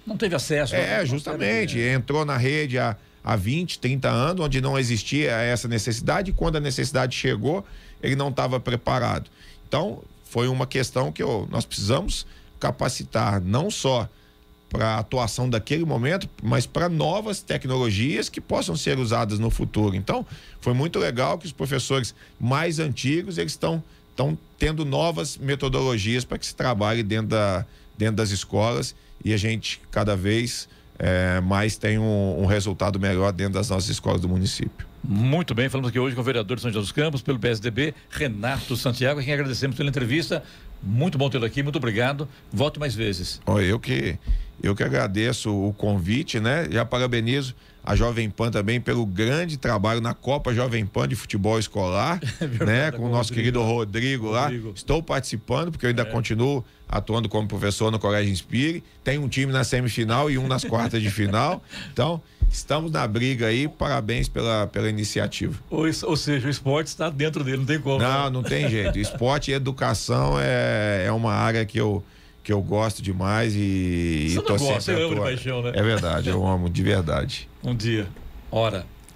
Speaker 3: Não teve acesso?
Speaker 6: é,
Speaker 3: Não-
Speaker 6: justamente.
Speaker 3: não-
Speaker 6: Entrou na rede a, há 20, 30 anos, onde não existia essa necessidade, e quando a necessidade chegou, ele não estava preparado. Então, foi uma questão que eu, nós precisamos capacitar não só para a atuação daquele momento, mas para novas tecnologias que possam ser usadas no futuro. Então, foi muito legal que os professores mais antigos eles estão estão tendo novas metodologias para que se trabalhe dentro, da, dentro das escolas e a gente cada vez é, mais tem um, um resultado melhor dentro das nossas escolas do município.
Speaker 3: Muito bem, falamos aqui hoje com o vereador de São José dos Campos, pelo PSDB, Renato Santiago, a quem agradecemos pela entrevista. Muito bom tê-lo aqui, muito obrigado. Volte mais vezes.
Speaker 6: Olha, eu que eu que agradeço o convite, né? Já parabenizo a Jovem Pan também pelo grande trabalho na Copa Jovem Pan de Futebol Escolar, é verdade, né? Com o nosso Rodrigo, querido Rodrigo, Rodrigo, lá. Estou participando, porque eu ainda é. continuo atuando como professor no Colégio Inspire. Tem um time na semifinal e um nas quartas de final. Então, estamos na briga aí. Parabéns pela, pela iniciativa.
Speaker 3: Ou, ou seja, o esporte está dentro dele, não tem como.
Speaker 6: Não, né? não tem jeito. Esporte e educação é, é uma área que eu que eu gosto demais e,
Speaker 3: Você
Speaker 6: e tô
Speaker 3: gosta,
Speaker 6: sempre
Speaker 3: eu amo de paixão, né?
Speaker 6: É verdade, eu amo de verdade.
Speaker 3: Um dia, hora.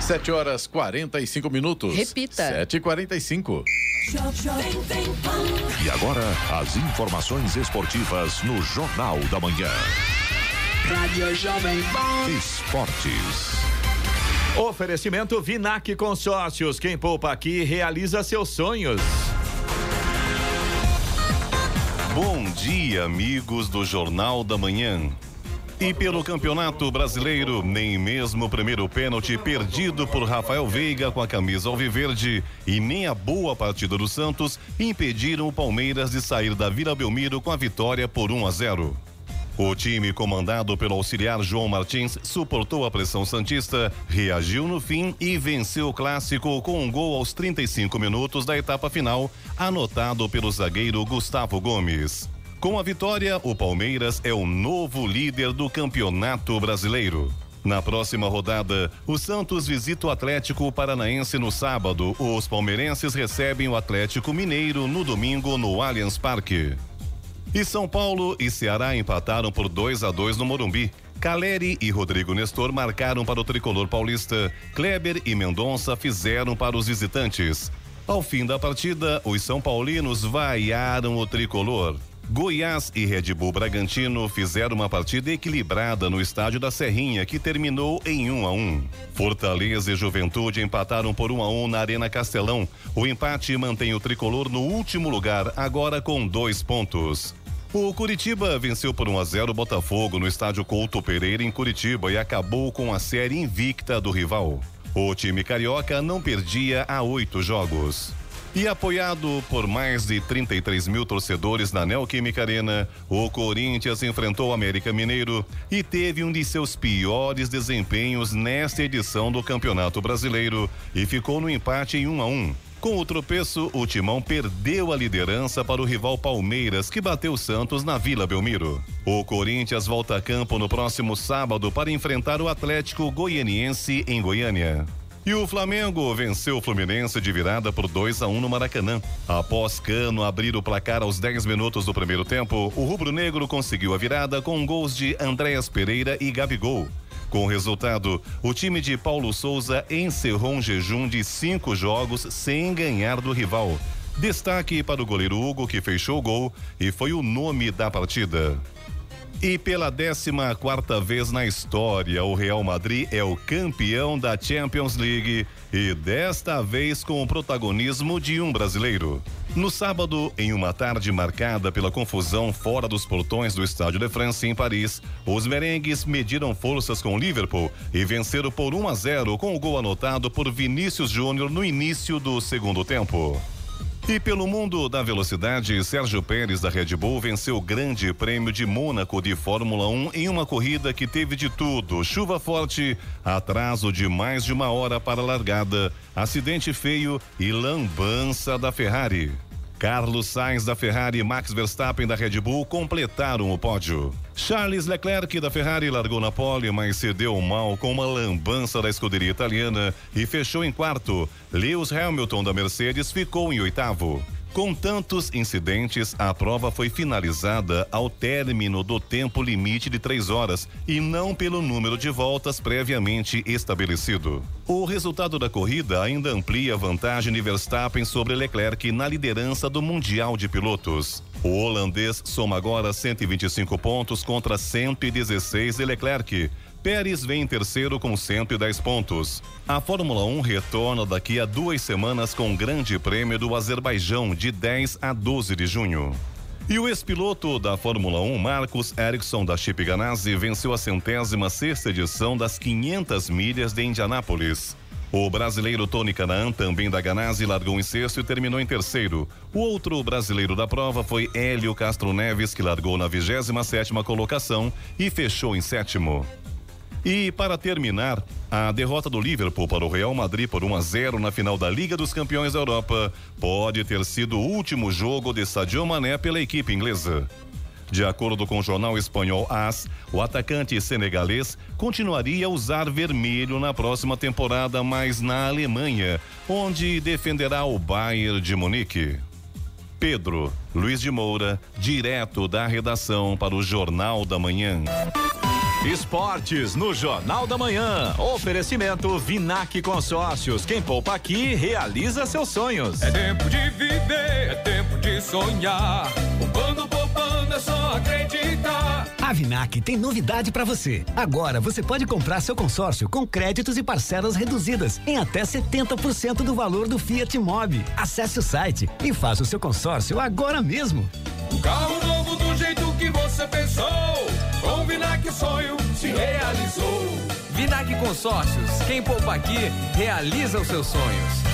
Speaker 1: Sete horas quarenta e cinco minutos.
Speaker 2: Repita.
Speaker 1: Sete e quarenta e cinco.
Speaker 5: E agora, as informações esportivas no Jornal da Manhã.
Speaker 7: Rádio Jovem Pan.
Speaker 5: Esportes.
Speaker 4: Oferecimento Vinac Consórcios. Quem poupa aqui realiza seus sonhos.
Speaker 8: Bom dia, amigos do Jornal da Manhã. E pelo Campeonato Brasileiro, nem mesmo o primeiro pênalti perdido por Rafael Veiga com a camisa alviverde e nem a boa partida do Santos impediram o Palmeiras de sair da Vila Belmiro com a vitória por 1 a 0. O time, comandado pelo auxiliar João Martins, suportou a pressão Santista, reagiu no fim e venceu o clássico com um gol aos 35 minutos da etapa final, anotado pelo zagueiro Gustavo Gomes. Com a vitória, o Palmeiras é o novo líder do Campeonato Brasileiro. Na próxima rodada, o Santos visita o Atlético Paranaense no sábado. Os palmeirenses recebem o Atlético Mineiro no domingo no Allianz Parque. E São Paulo e Ceará empataram por 2 a 2 no Morumbi. Caleri e Rodrigo Nestor marcaram para o tricolor paulista. Kleber e Mendonça fizeram para os visitantes. Ao fim da partida, os São Paulinos vaiaram o tricolor. Goiás e Red Bull Bragantino fizeram uma partida equilibrada no estádio da Serrinha, que terminou em 1 a 1. Fortaleza e Juventude empataram por 1 a 1 na Arena Castelão. O empate mantém o tricolor no último lugar, agora com dois pontos. O Curitiba venceu por 1 a 0 o Botafogo no estádio Couto Pereira em Curitiba e acabou com a série invicta do rival. O time carioca não perdia há oito jogos. E apoiado por mais de 33 mil torcedores na Neoquímica Arena, o Corinthians enfrentou o América Mineiro e teve um de seus piores desempenhos nesta edição do Campeonato Brasileiro e ficou no empate em 1 a 1. Com o tropeço, o Timão perdeu a liderança para o rival Palmeiras, que bateu Santos na Vila Belmiro. O Corinthians volta a campo no próximo sábado para enfrentar o Atlético Goianiense em Goiânia. E o Flamengo venceu o Fluminense de virada por 2 a 1 no Maracanã. Após Cano abrir o placar aos 10 minutos do primeiro tempo, o rubro-negro conseguiu a virada com gols de Andréas Pereira e Gabigol. Com o resultado, o time de Paulo Souza encerrou um jejum de cinco jogos sem ganhar do rival. Destaque para o goleiro Hugo, que fechou o gol e foi o nome da partida. E pela 14 quarta vez na história, o Real Madrid é o campeão da Champions League e desta vez com o protagonismo de um brasileiro. No sábado, em uma tarde marcada pela confusão fora dos portões do Estádio de France em Paris, os merengues mediram forças com o Liverpool e venceram por 1 a 0 com o gol anotado por Vinícius Júnior no início do segundo tempo. E pelo mundo da velocidade, Sérgio Pérez da Red Bull venceu o Grande Prêmio de Mônaco de Fórmula 1 em uma corrida que teve de tudo: chuva forte, atraso de mais de uma hora para a largada, acidente feio e lambança da Ferrari. Carlos Sainz da Ferrari e Max Verstappen da Red Bull completaram o pódio. Charles Leclerc da Ferrari largou na pole, mas cedeu mal com uma lambança da escuderia italiana e fechou em quarto. Lewis Hamilton da Mercedes ficou em oitavo. Com tantos incidentes, a prova foi finalizada ao término do tempo limite de três horas e não pelo número de voltas previamente estabelecido. O resultado da corrida ainda amplia a vantagem de Verstappen sobre Leclerc na liderança do Mundial de Pilotos. O holandês soma agora 125 pontos contra 116 de Leclerc. Pérez vem em terceiro com 110 pontos. A Fórmula 1 retorna daqui a duas semanas com o Grande Prêmio do Azerbaijão, de 10 a 12 de junho. E o ex-piloto da Fórmula 1, Marcos Ericsson da Chip Ganassi, venceu a centésima sexta edição das 500 milhas de Indianápolis. O brasileiro Tony Canaan, também da Ganassi, largou em sexto e terminou em terceiro. O outro brasileiro da prova foi Hélio Castro Neves, que largou na 27 sétima colocação e fechou em sétimo. E para terminar, a derrota do Liverpool para o Real Madrid por 1 a 0 na final da Liga dos Campeões da Europa pode ter sido o último jogo de Sadio Mané pela equipe inglesa. De acordo com o jornal espanhol AS, o atacante senegalês continuaria a usar vermelho na próxima temporada, mas na Alemanha, onde defenderá o Bayern de Munique. Pedro Luiz de Moura, direto da redação para o Jornal da Manhã.
Speaker 4: Esportes no Jornal da Manhã. Oferecimento Vinac Consórcios. Quem poupa aqui realiza seus sonhos.
Speaker 9: É tempo de viver, é tempo de sonhar. Poupando, poupando, é só acreditar.
Speaker 10: A Vinac tem novidade para você. Agora você pode comprar seu consórcio com créditos e parcelas reduzidas em até 70% do valor do Fiat Mobi. Acesse o site e faça o seu consórcio agora mesmo.
Speaker 9: Carro novo do jeito que você pensou. Com Vinac o sonho se realizou.
Speaker 11: Vinac Consórcios. Quem poupa aqui realiza os seus sonhos.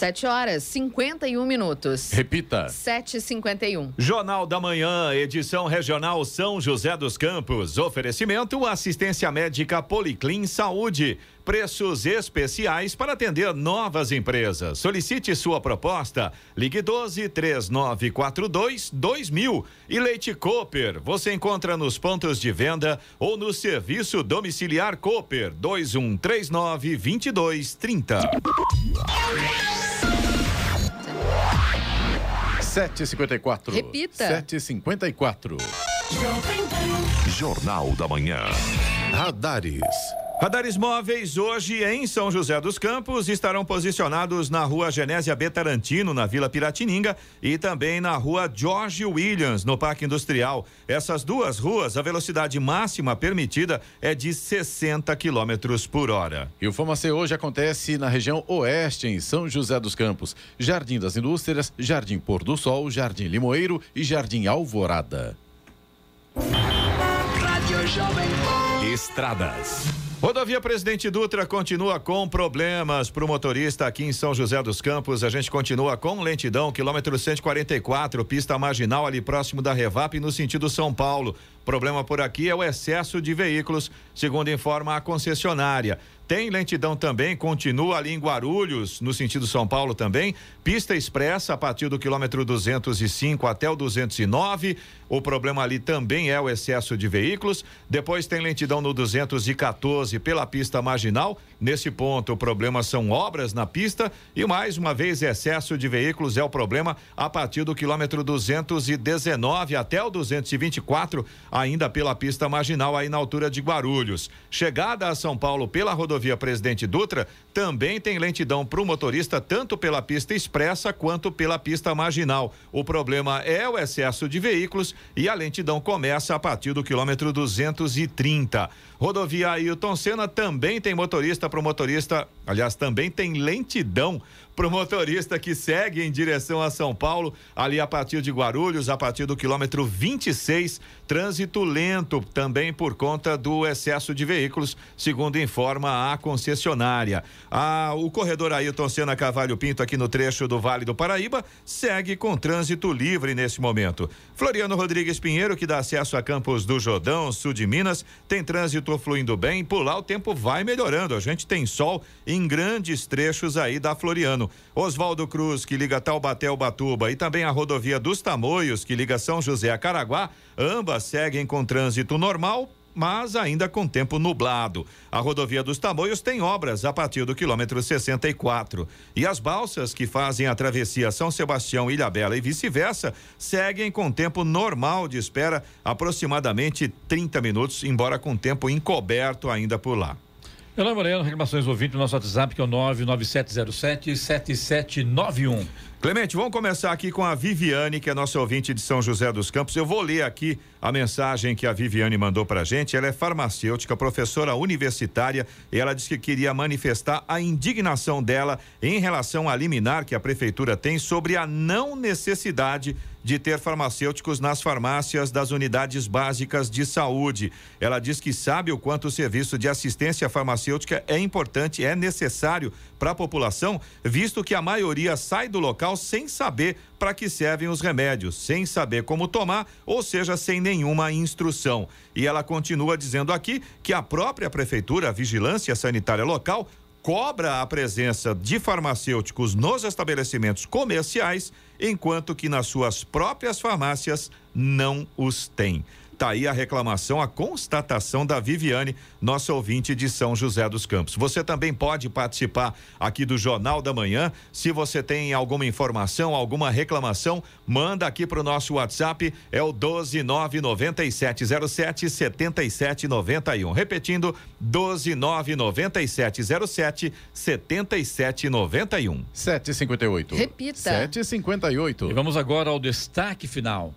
Speaker 2: 7 horas 51 minutos.
Speaker 1: Repita.
Speaker 2: 7h51.
Speaker 4: Jornal da Manhã, edição regional São José dos Campos. Oferecimento assistência médica Policlin Saúde. Preços especiais para atender novas empresas. Solicite sua proposta. Ligue 12 3942 2000. E Leite Cooper. Você encontra nos pontos de venda ou no serviço domiciliar Cooper 2139 2230.
Speaker 1: 7h54.
Speaker 2: Repita.
Speaker 1: 7h54.
Speaker 5: Jornal da Manhã.
Speaker 1: Radares.
Speaker 4: Radares móveis hoje em São José dos Campos estarão posicionados na rua Genésia B. Tarantino, na Vila Piratininga, e também na rua George Williams, no Parque Industrial. Essas duas ruas, a velocidade máxima permitida é de 60 quilômetros por hora.
Speaker 1: E o Famacê hoje acontece na região oeste, em São José dos Campos. Jardim das Indústrias, Jardim Pôr do Sol, Jardim Limoeiro e Jardim Alvorada.
Speaker 7: Rádio Jovem Pan.
Speaker 8: Estradas.
Speaker 4: Rodovia Presidente Dutra continua com problemas para o motorista aqui em São José dos Campos. A gente continua com lentidão, quilômetro 144, pista marginal ali próximo da Revap, no sentido São Paulo. Problema por aqui é o excesso de veículos, segundo informa a concessionária. Tem lentidão também, continua ali em Guarulhos, no sentido São Paulo também. Pista expressa a partir do quilômetro 205 até o 209. O problema ali também é o excesso de veículos. Depois tem lentidão no 214 pela pista marginal. Nesse ponto, o problema são obras na pista. E mais uma vez, excesso de veículos é o problema a partir do quilômetro 219 até o 224, ainda pela pista marginal, aí na altura de Guarulhos. Chegada a São Paulo pela rodovia Presidente Dutra, também tem lentidão para o motorista, tanto pela pista expressa quanto pela pista marginal. O problema é o excesso de veículos e a lentidão começa a partir do quilômetro 230. Rodovia Ailton Senna também tem motorista para o motorista, aliás, também tem lentidão para o motorista que segue em direção a São Paulo, ali a partir de Guarulhos, a partir do quilômetro 26, trânsito lento também por conta do excesso de veículos, segundo informa a concessionária. Ah, o corredor Ailton Senna Cavalho Pinto, aqui no trecho do Vale do Paraíba, segue com trânsito livre nesse momento. Floriano Rodrigues Pinheiro, que dá acesso a Campos do Jordão, sul de Minas, tem trânsito fluindo bem. Por lá o tempo vai melhorando. A gente tem sol em grandes trechos aí da Floriano. Oswaldo Cruz, que liga Taubaté ao Batuba, e também a rodovia dos Tamoios, que liga São José a Caraguá, ambas seguem com trânsito normal, mas ainda com tempo nublado. A rodovia dos Tamoios tem obras a partir do quilômetro 64. E as balsas que fazem a travessia São Sebastião, Ilhabela e vice-versa seguem com tempo normal de espera, aproximadamente 30 minutos, embora com tempo encoberto ainda por lá.
Speaker 3: Olá, Moreno, reclamações ouvintes no nosso WhatsApp, que é o 99707-7791.
Speaker 4: Clemente, vamos começar aqui com a Viviane, que é nossa ouvinte de São José dos Campos. Eu vou ler aqui a mensagem que a Viviane mandou pra gente. Ela é farmacêutica, professora universitária, e ela disse que queria manifestar a indignação dela em relação à liminar que a prefeitura tem sobre a não necessidade de ter farmacêuticos nas farmácias das unidades básicas de saúde. Ela diz que sabe o quanto o serviço de assistência farmacêutica é importante, é necessário para a população, visto que a maioria sai do local sem saber para que servem os remédios, sem saber como tomar, ou seja, sem nenhuma instrução. E ela continua dizendo aqui que a própria prefeitura, a vigilância sanitária local, cobra a presença de farmacêuticos nos estabelecimentos comerciais, enquanto que nas suas próprias farmácias não os tem. Tá aí a reclamação, a constatação da Viviane, nossa ouvinte de São José dos Campos. Você também pode participar aqui do Jornal da Manhã. Se você tem alguma informação, alguma reclamação, manda aqui para o nosso WhatsApp, é o 1299707 7791. Repetindo, 1299707 7791.
Speaker 1: 758.
Speaker 2: Repita.
Speaker 1: 758.
Speaker 3: E vamos agora ao destaque final.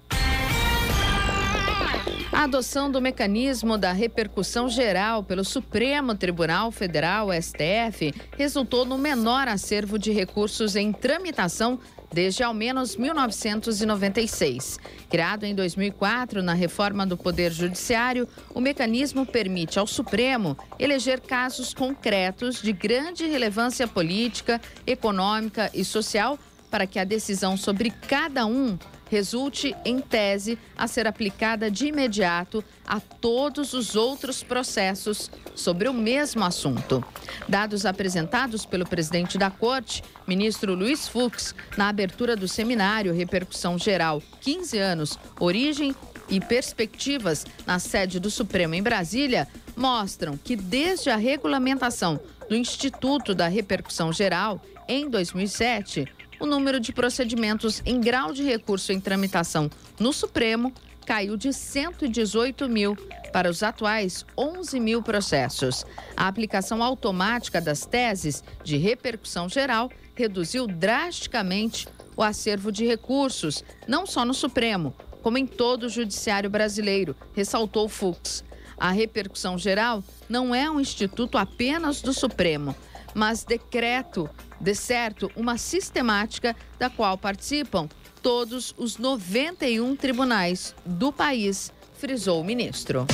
Speaker 2: A adoção do mecanismo da repercussão geral pelo Supremo Tribunal Federal, STF, resultou no menor acervo de recursos em tramitação desde ao menos 1996. Criado em 2004 na reforma do Poder Judiciário, o mecanismo permite ao Supremo eleger casos concretos de grande relevância política, econômica e social para que a decisão sobre cada um resulte em tese a ser aplicada de imediato a todos os outros processos sobre o mesmo assunto. Dados apresentados pelo presidente da Corte, ministro Luiz Fux, na abertura do seminário Repercussão Geral 15 anos, Origem e Perspectivas na sede do Supremo em Brasília, mostram que desde a regulamentação do Instituto da Repercussão Geral, em 2007, o número de procedimentos em grau de recurso em tramitação no Supremo caiu de 118 mil para os atuais 11 mil processos. A aplicação automática das teses de repercussão geral reduziu drasticamente o acervo de recursos, não só no Supremo, como em todo o judiciário brasileiro, ressaltou Fux. A repercussão geral não é um instituto apenas do Supremo, mas decreto de certo uma sistemática da qual participam todos os 91 tribunais do país, frisou o ministro.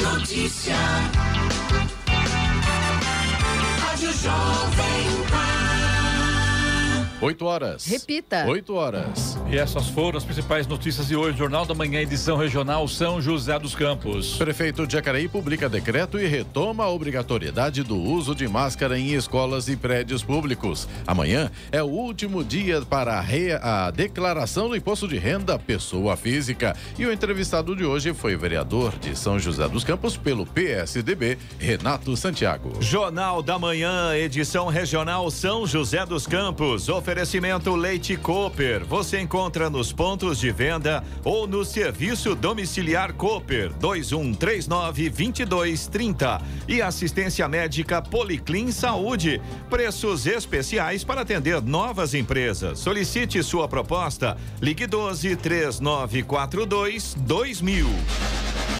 Speaker 7: Notícia. Rádio Jovem.
Speaker 1: 8 horas.
Speaker 2: Repita.
Speaker 1: 8 horas.
Speaker 3: E essas foram as principais notícias de hoje. Jornal da Manhã, edição regional São José dos Campos.
Speaker 1: Prefeito de Jacareí publica decreto e retoma a obrigatoriedade do uso de máscara em escolas e prédios públicos. Amanhã é o último dia para a, re... a declaração do imposto de renda pessoa física. E o entrevistado de hoje foi o vereador de São José dos Campos pelo PSDB, Renato Santiago.
Speaker 4: Jornal da Manhã, edição regional São José dos Campos. Oferecimento Leite Cooper. Você encontra nos pontos de venda ou no serviço domiciliar Cooper 2139 2230 e assistência médica Policlin Saúde. Preços especiais para atender novas empresas. Solicite sua proposta. Ligue 12 3942 2000.